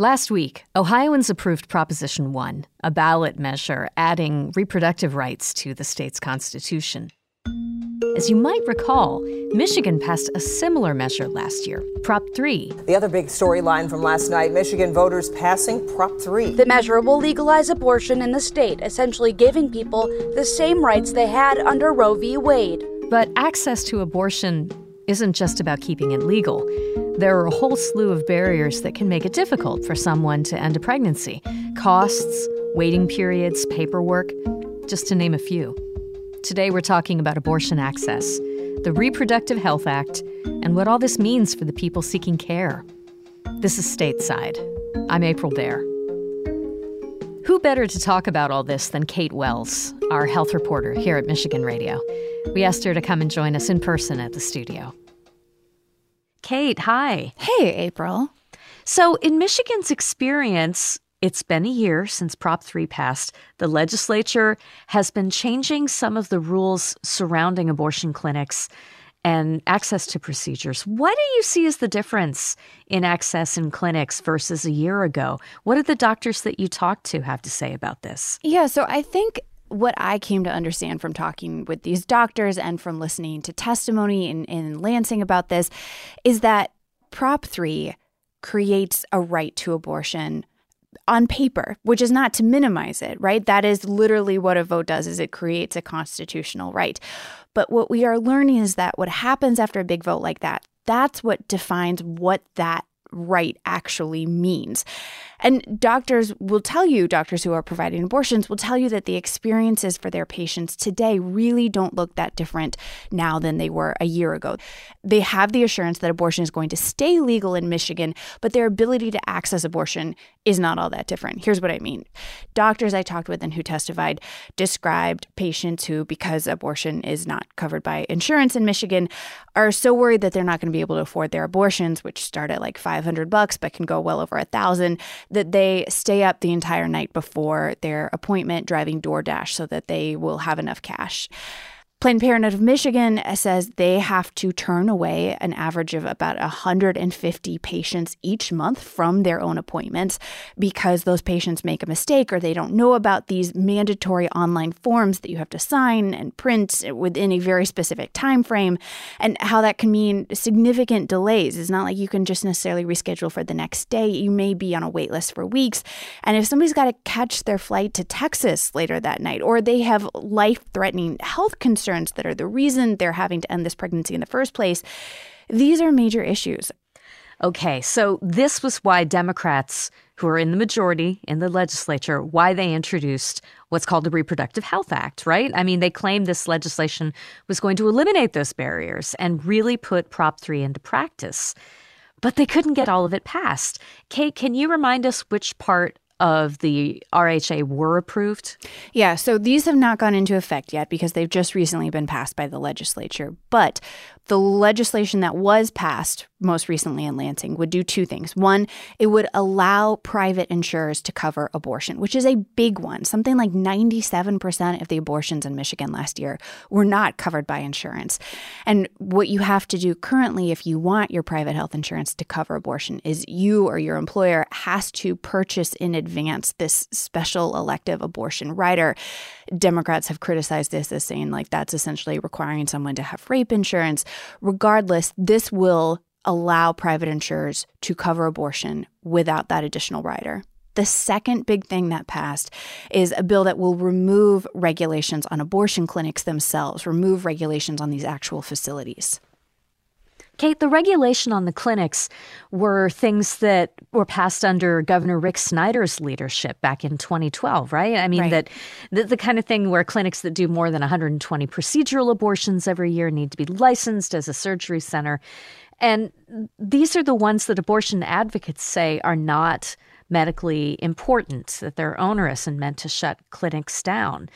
Last week, Ohioans approved Proposition 1, a ballot measure adding reproductive rights to the state's constitution. As you might recall, Michigan passed a similar measure last year, Prop 3. The other big storyline from last night Michigan voters passing Prop 3. The measure will legalize abortion in the state, essentially giving people the same rights they had under Roe v. Wade. But access to abortion isn't just about keeping it legal. There are a whole slew of barriers that can make it difficult for someone to end a pregnancy costs, waiting periods, paperwork, just to name a few. Today, we're talking about abortion access, the Reproductive Health Act, and what all this means for the people seeking care. This is Stateside. I'm April Baer. Who better to talk about all this than Kate Wells, our health reporter here at Michigan Radio? We asked her to come and join us in person at the studio. Kate, hi. Hey, April. So, in Michigan's experience, it's been a year since Prop 3 passed. The legislature has been changing some of the rules surrounding abortion clinics and access to procedures. What do you see as the difference in access in clinics versus a year ago? What did the doctors that you talked to have to say about this? Yeah, so I think what I came to understand from talking with these doctors and from listening to testimony in, in Lansing about this is that Prop 3 creates a right to abortion on paper, which is not to minimize it, right? That is literally what a vote does is it creates a constitutional right. But what we are learning is that what happens after a big vote like that, that's what defines what that right actually means. And doctors will tell you, doctors who are providing abortions will tell you that the experiences for their patients today really don't look that different now than they were a year ago. They have the assurance that abortion is going to stay legal in Michigan, but their ability to access abortion is not all that different. Here's what I mean doctors I talked with and who testified described patients who, because abortion is not covered by insurance in Michigan, are so worried that they're not going to be able to afford their abortions, which start at like 500 bucks but can go well over a thousand that they stay up the entire night before their appointment driving DoorDash so that they will have enough cash. Planned Parenthood of Michigan says they have to turn away an average of about 150 patients each month from their own appointments because those patients make a mistake or they don't know about these mandatory online forms that you have to sign and print within a very specific time frame and how that can mean significant delays. It's not like you can just necessarily reschedule for the next day. You may be on a wait list for weeks. And if somebody's got to catch their flight to Texas later that night or they have life-threatening health concerns concerns that are the reason they're having to end this pregnancy in the first place. These are major issues. Okay, so this was why Democrats, who are in the majority in the legislature, why they introduced what's called the Reproductive Health Act, right? I mean, they claimed this legislation was going to eliminate those barriers and really put Prop 3 into practice. But they couldn't get all of it passed. Kate, can you remind us which part of the RHA were approved? Yeah, so these have not gone into effect yet because they've just recently been passed by the legislature. But the legislation that was passed most recently in Lansing would do two things. One, it would allow private insurers to cover abortion, which is a big one. Something like 97% of the abortions in Michigan last year were not covered by insurance. And what you have to do currently, if you want your private health insurance to cover abortion, is you or your employer has to purchase in advance this special elective abortion rider. Democrats have criticized this as saying, like, that's essentially requiring someone to have rape insurance. Regardless, this will allow private insurers to cover abortion without that additional rider. The second big thing that passed is a bill that will remove regulations on abortion clinics themselves, remove regulations on these actual facilities. Kate, the regulation on the clinics were things that were passed under Governor Rick Snyder's leadership back in 2012, right? I mean, right. that the, the kind of thing where clinics that do more than 120 procedural abortions every year need to be licensed as a surgery center. And these are the ones that abortion advocates say are not medically important, that they're onerous and meant to shut clinics down.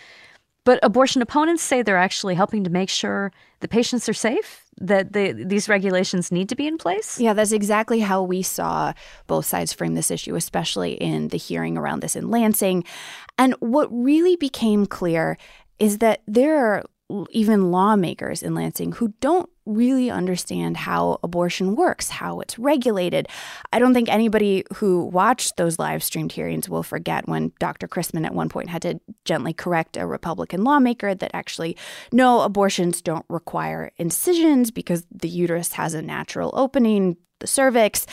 But abortion opponents say they're actually helping to make sure the patients are safe that the, these regulations need to be in place? Yeah, that's exactly how we saw both sides frame this issue, especially in the hearing around this in Lansing. And what really became clear is that there are even lawmakers in Lansing who don't really understand how abortion works, how it's regulated. I don't think anybody who watched those live streamed hearings will forget when Dr. Chrisman at one point had to gently correct a Republican lawmaker that actually, no, abortions don't require incisions because the uterus has a natural opening, the cervix.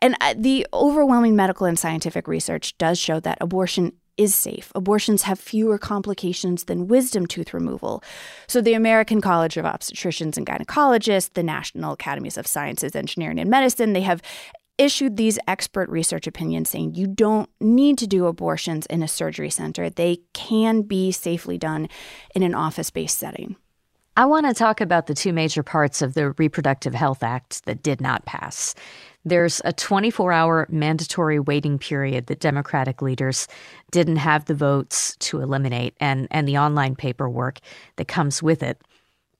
And uh, the overwhelming medical and scientific research does show that abortion is safe. Abortions have fewer complications than wisdom tooth removal. So, the American College of Obstetricians and Gynecologists, the National Academies of Sciences, Engineering, and Medicine, they have issued these expert research opinions saying you don't need to do abortions in a surgery center. They can be safely done in an office based setting. I want to talk about the two major parts of the Reproductive Health Act that did not pass. There's a 24 hour mandatory waiting period that Democratic leaders didn't have the votes to eliminate, and, and the online paperwork that comes with it.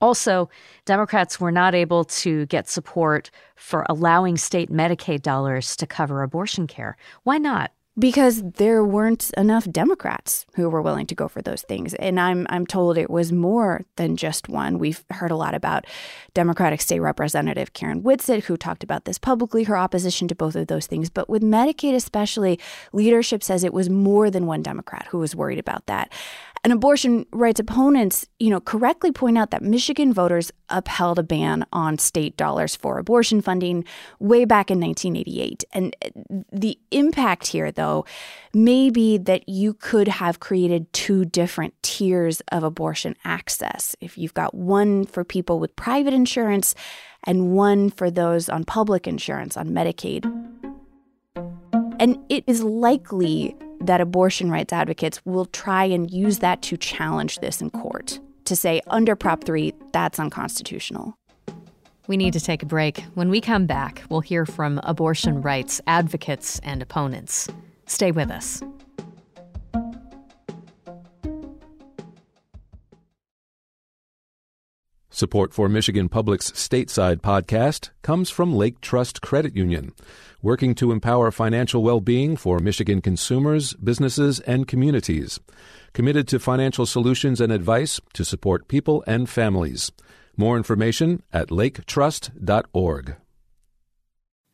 Also, Democrats were not able to get support for allowing state Medicaid dollars to cover abortion care. Why not? Because there weren't enough Democrats who were willing to go for those things. And I'm I'm told it was more than just one. We've heard a lot about Democratic State Representative Karen Whitsett, who talked about this publicly, her opposition to both of those things. But with Medicaid especially, leadership says it was more than one Democrat who was worried about that. And abortion rights opponents, you know, correctly point out that Michigan voters upheld a ban on state dollars for abortion funding way back in 1988. And the impact here, though, may be that you could have created two different tiers of abortion access. If you've got one for people with private insurance and one for those on public insurance, on Medicaid. And it is likely that abortion rights advocates will try and use that to challenge this in court, to say, under Prop 3, that's unconstitutional. We need to take a break. When we come back, we'll hear from abortion rights advocates and opponents. Stay with us. Support for Michigan Public's Stateside podcast comes from Lake Trust Credit Union, working to empower financial well being for Michigan consumers, businesses, and communities. Committed to financial solutions and advice to support people and families. More information at laketrust.org.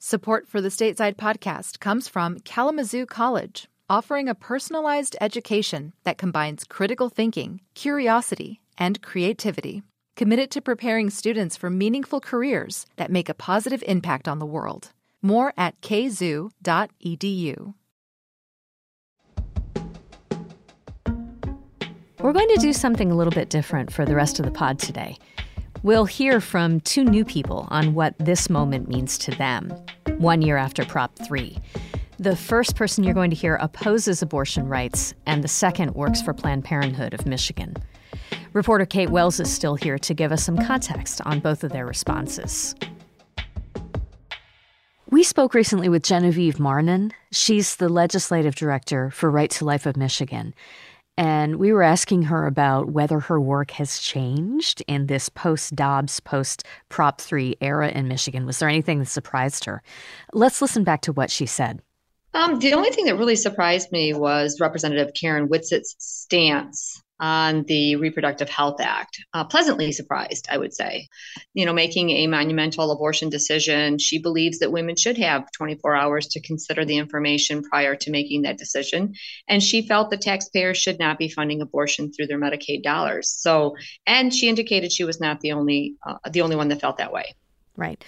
Support for the Stateside podcast comes from Kalamazoo College, offering a personalized education that combines critical thinking, curiosity, and creativity committed to preparing students for meaningful careers that make a positive impact on the world. More at kzoo.edu. We're going to do something a little bit different for the rest of the pod today. We'll hear from two new people on what this moment means to them, one year after Prop 3. The first person you're going to hear opposes abortion rights, and the second works for Planned Parenthood of Michigan. Reporter Kate Wells is still here to give us some context on both of their responses. We spoke recently with Genevieve Marnon. She's the legislative director for Right to Life of Michigan. And we were asking her about whether her work has changed in this post Dobbs, post Prop 3 era in Michigan. Was there anything that surprised her? Let's listen back to what she said. Um, the only thing that really surprised me was Representative Karen Whitsett's stance on the Reproductive Health Act. Uh, pleasantly surprised, I would say. You know, making a monumental abortion decision, she believes that women should have 24 hours to consider the information prior to making that decision. And she felt that taxpayers should not be funding abortion through their Medicaid dollars. So, and she indicated she was not the only uh, the only one that felt that way. Right.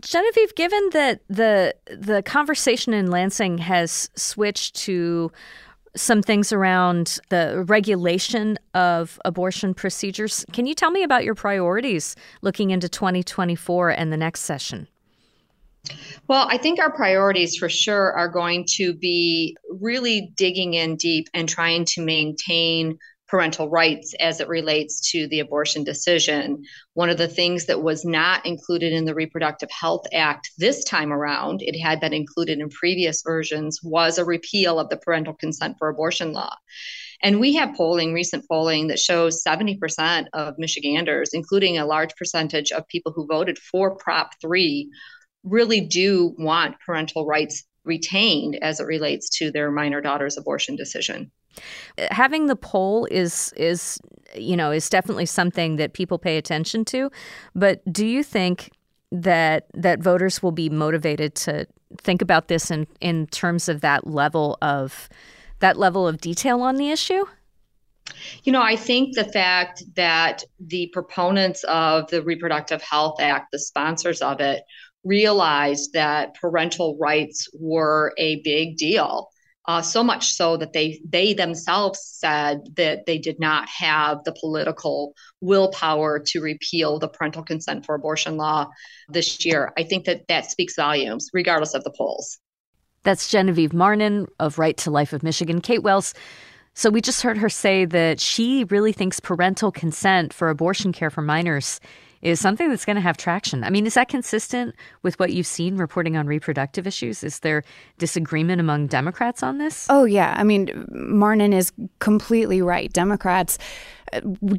Genevieve, given that the the conversation in Lansing has switched to some things around the regulation of abortion procedures. Can you tell me about your priorities looking into 2024 and the next session? Well, I think our priorities for sure are going to be really digging in deep and trying to maintain parental rights as it relates to the abortion decision. One of the things that was not included in the Reproductive Health Act this time around, it had been included in previous versions, was a repeal of the parental consent for abortion law. And we have polling, recent polling, that shows 70% of Michiganders, including a large percentage of people who voted for Prop 3, really do want parental rights retained as it relates to their minor daughter's abortion decision. Having the poll is is you know is definitely something that people pay attention to, but do you think that that voters will be motivated to think about this in in terms of that level of that level of detail on the issue? You know, I think the fact that the proponents of the Reproductive Health Act, the sponsors of it, realized that parental rights were a big deal. Uh, so much so that they they themselves said that they did not have the political willpower to repeal the parental consent for abortion law this year. I think that that speaks volumes, regardless of the polls. That's Genevieve Marnon of Right to Life of Michigan. Kate Wells. So we just heard her say that she really thinks parental consent for abortion care for minors is something that's going to have traction. I mean, is that consistent with what you've seen reporting on reproductive issues? Is there disagreement among Democrats on this? Oh, yeah. I mean, Marnon is completely right. Democrats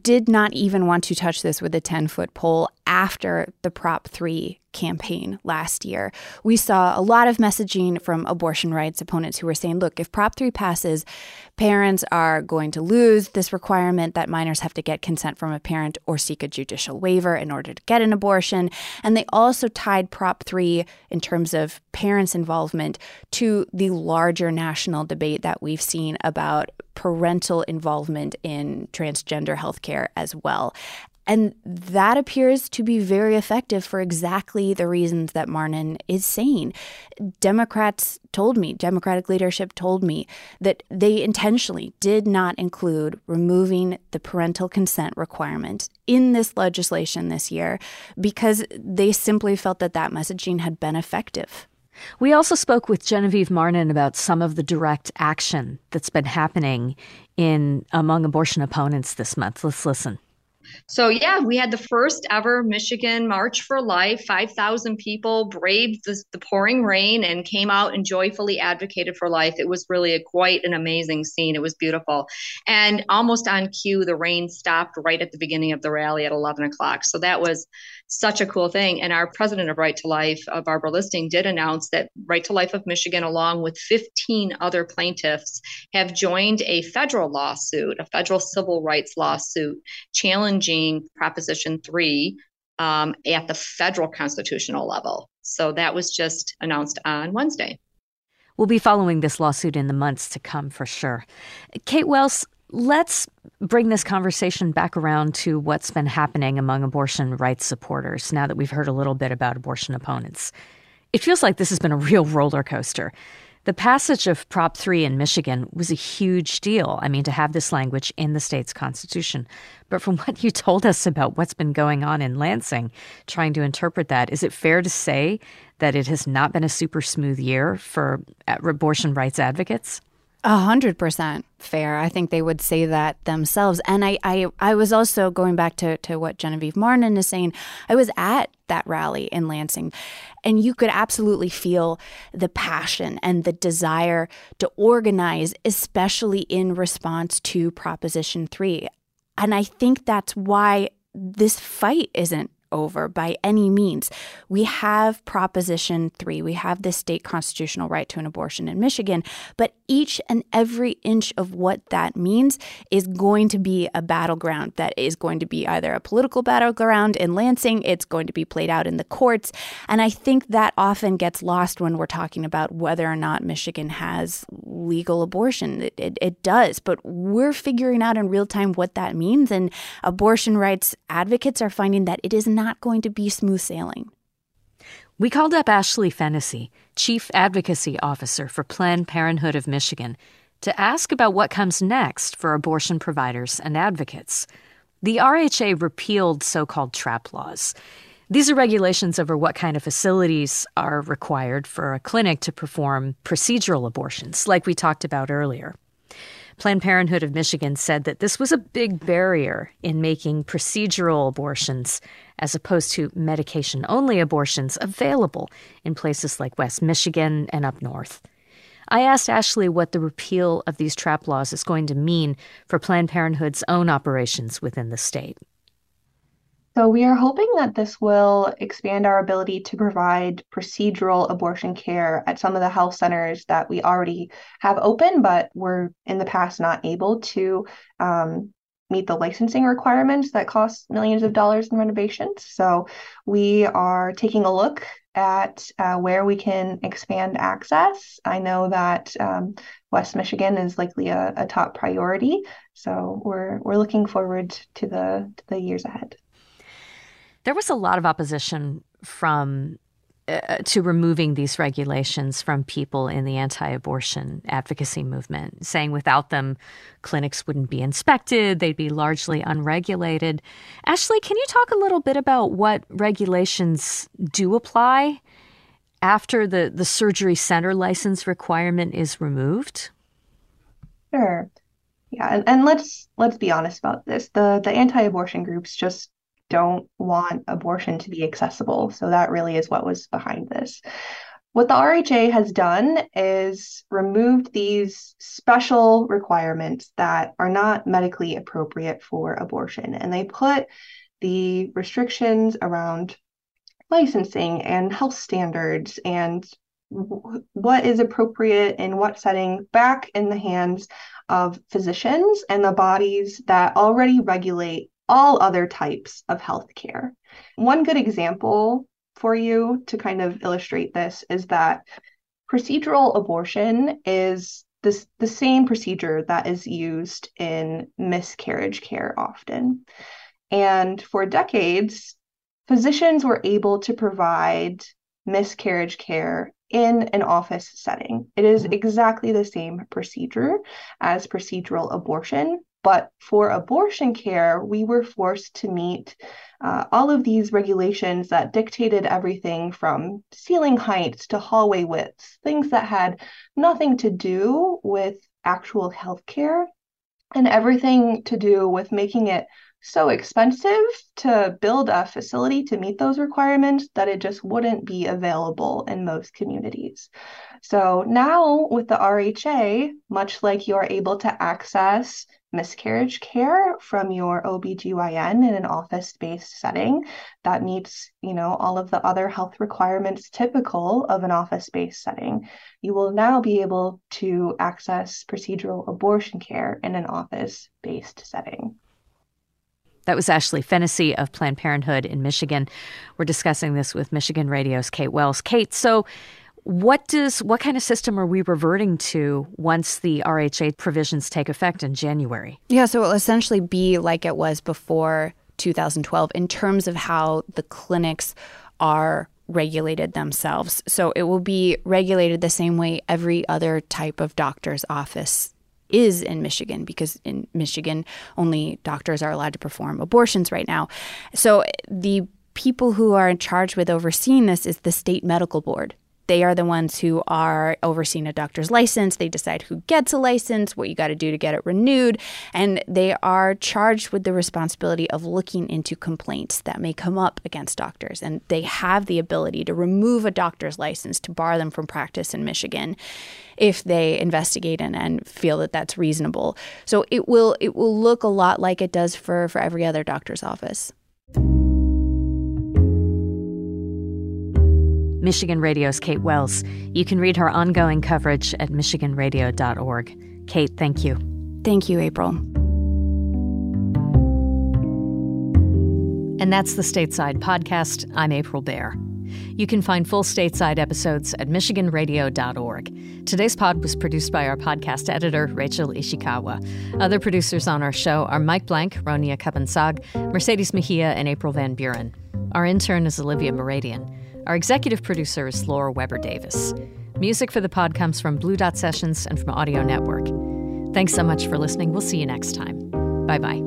did not even want to touch this with a 10 foot pole after the Prop 3 campaign last year. We saw a lot of messaging from abortion rights opponents who were saying, look, if Prop 3 passes, parents are going to lose this requirement that minors have to get consent from a parent or seek a judicial waiver in order to get an abortion. And they also tied Prop 3 in terms of parents' involvement to the larger national debate that we've seen about parental involvement in transgender healthcare as well. And that appears to be very effective for exactly the reasons that Marnon is saying. Democrats told me, Democratic leadership told me, that they intentionally did not include removing the parental consent requirement in this legislation this year because they simply felt that that messaging had been effective. We also spoke with Genevieve Marnon about some of the direct action that's been happening in among abortion opponents this month. Let's listen. So, yeah, we had the first ever Michigan March for Life. 5,000 people braved the, the, pouring rain and came out and joyfully advocated for life. It was really a, quite an amazing scene. It was beautiful. And almost on cue, the rain stopped right at the beginning of the rally at 11 o'clock. So, that was such a cool thing. And our president of Right to Life, uh, Barbara Listing, did announce that Right to Life of Michigan, along with 15 other plaintiffs, have joined a federal lawsuit, a federal civil rights lawsuit, challenging Proposition 3 um, at the federal constitutional level. So that was just announced on Wednesday. We'll be following this lawsuit in the months to come for sure. Kate Wells, Let's bring this conversation back around to what's been happening among abortion rights supporters now that we've heard a little bit about abortion opponents. It feels like this has been a real roller coaster. The passage of Prop 3 in Michigan was a huge deal. I mean, to have this language in the state's constitution. But from what you told us about what's been going on in Lansing, trying to interpret that, is it fair to say that it has not been a super smooth year for uh, abortion rights advocates? A hundred percent fair. I think they would say that themselves. And I, I, I was also going back to, to what Genevieve Marnon is saying. I was at that rally in Lansing, and you could absolutely feel the passion and the desire to organize, especially in response to Proposition 3. And I think that's why this fight isn't over by any means. We have Proposition 3, we have the state constitutional right to an abortion in Michigan, but each and every inch of what that means is going to be a battleground that is going to be either a political battleground in Lansing, it's going to be played out in the courts. And I think that often gets lost when we're talking about whether or not Michigan has legal abortion. It, it, it does, but we're figuring out in real time what that means. And abortion rights advocates are finding that it is not going to be smooth sailing. We called up Ashlea Phenicie, Chief Advocacy Officer for Planned Parenthood of Michigan, to ask about what comes next for abortion providers and advocates. The RHA repealed so called trap laws. These are regulations over what kind of facilities are required for a clinic to perform procedural abortions, like we talked about earlier. Planned Parenthood of Michigan said that this was a big barrier in making procedural abortions, as opposed to medication only abortions, available in places like West Michigan and up north. I asked Ashlea what the repeal of these trap laws is going to mean for Planned Parenthood's own operations within the state. So, we are hoping that this will expand our ability to provide procedural abortion care at some of the health centers that we already have open, but were in the past not able to um, meet the licensing requirements that cost millions of dollars in renovations. So, we are taking a look at uh, where we can expand access. I know that um, West Michigan is likely a, a, top priority, so we're we're looking forward to the to the years ahead. There was a lot of opposition from uh, to removing these regulations from people in the anti-abortion advocacy movement, saying without them, clinics wouldn't be inspected; they'd be largely unregulated. Ashlea, can you talk a little bit about what regulations do apply after the the surgery center license requirement is removed? Sure. Yeah, and, and let's let's be honest about this. The the anti-abortion groups just don't want abortion to be accessible. So that really is what was behind this. What the RHA has done is removed these special requirements that are not medically appropriate for abortion. And they put the restrictions around licensing and health standards and what is appropriate in what setting back in the hands of physicians and the bodies that already regulate all other types of healthcare. One good example for you to kind of illustrate this is that procedural abortion is this, the same procedure that is used in miscarriage care often. And for decades, physicians were able to provide miscarriage care in an office setting. It is mm-hmm. exactly the same procedure as procedural abortion, but for abortion care, we were forced to meet uh, all of these regulations that dictated everything from ceiling heights to hallway widths, things that had nothing to do with actual healthcare and everything to do with making it so expensive to build a facility to meet those requirements that it just wouldn't be available in most communities. So now with the RHA, much like you're able to access miscarriage care from your OBGYN in an office-based setting that meets, you know, all of the other health requirements typical of an office-based setting, you will now be able to access procedural abortion care in an office-based setting. That was Ashlea Phenicie of Planned Parenthood in Michigan. We're discussing this with Michigan Radio's Kate Wells. Kate, so what does what kind of system are we reverting to once the RHA provisions take effect in January? Yeah, so it'll essentially be like it was before 2012 in terms of how the clinics are regulated themselves. So it will be regulated the same way every other type of doctor's office is in Michigan because in Michigan only doctors are allowed to perform abortions right now. So the people who are in charge with overseeing this is the state medical board. They are the ones who are overseeing a doctor's license. They decide who gets a license, what you got to do to get it renewed, and they are charged with the responsibility of looking into complaints that may come up against doctors. And they have the ability to remove a doctor's license to bar them from practice in Michigan if they investigate and, and feel that that's reasonable. So it will it will look a lot like it does for for every other doctor's office. Michigan Radio's Kate Wells. You can read her ongoing coverage at michiganradio.org. Kate, thank you. Thank you, April. And that's the Stateside Podcast. I'm April Baer. You can find full stateside episodes at MichiganRadio.org. Today's pod was produced by our podcast editor, Rachel Ishikawa. Other producers on our show are Mike Blank, Ronia Cabansag, Mercedes Mejia, and April Van Buren. Our intern is Olivia Moradian. Our executive producer is Laura Weber Davis. Music for the pod comes from Blue Dot Sessions and from Audio Network. Thanks so much for listening. We'll see you next time. Bye bye.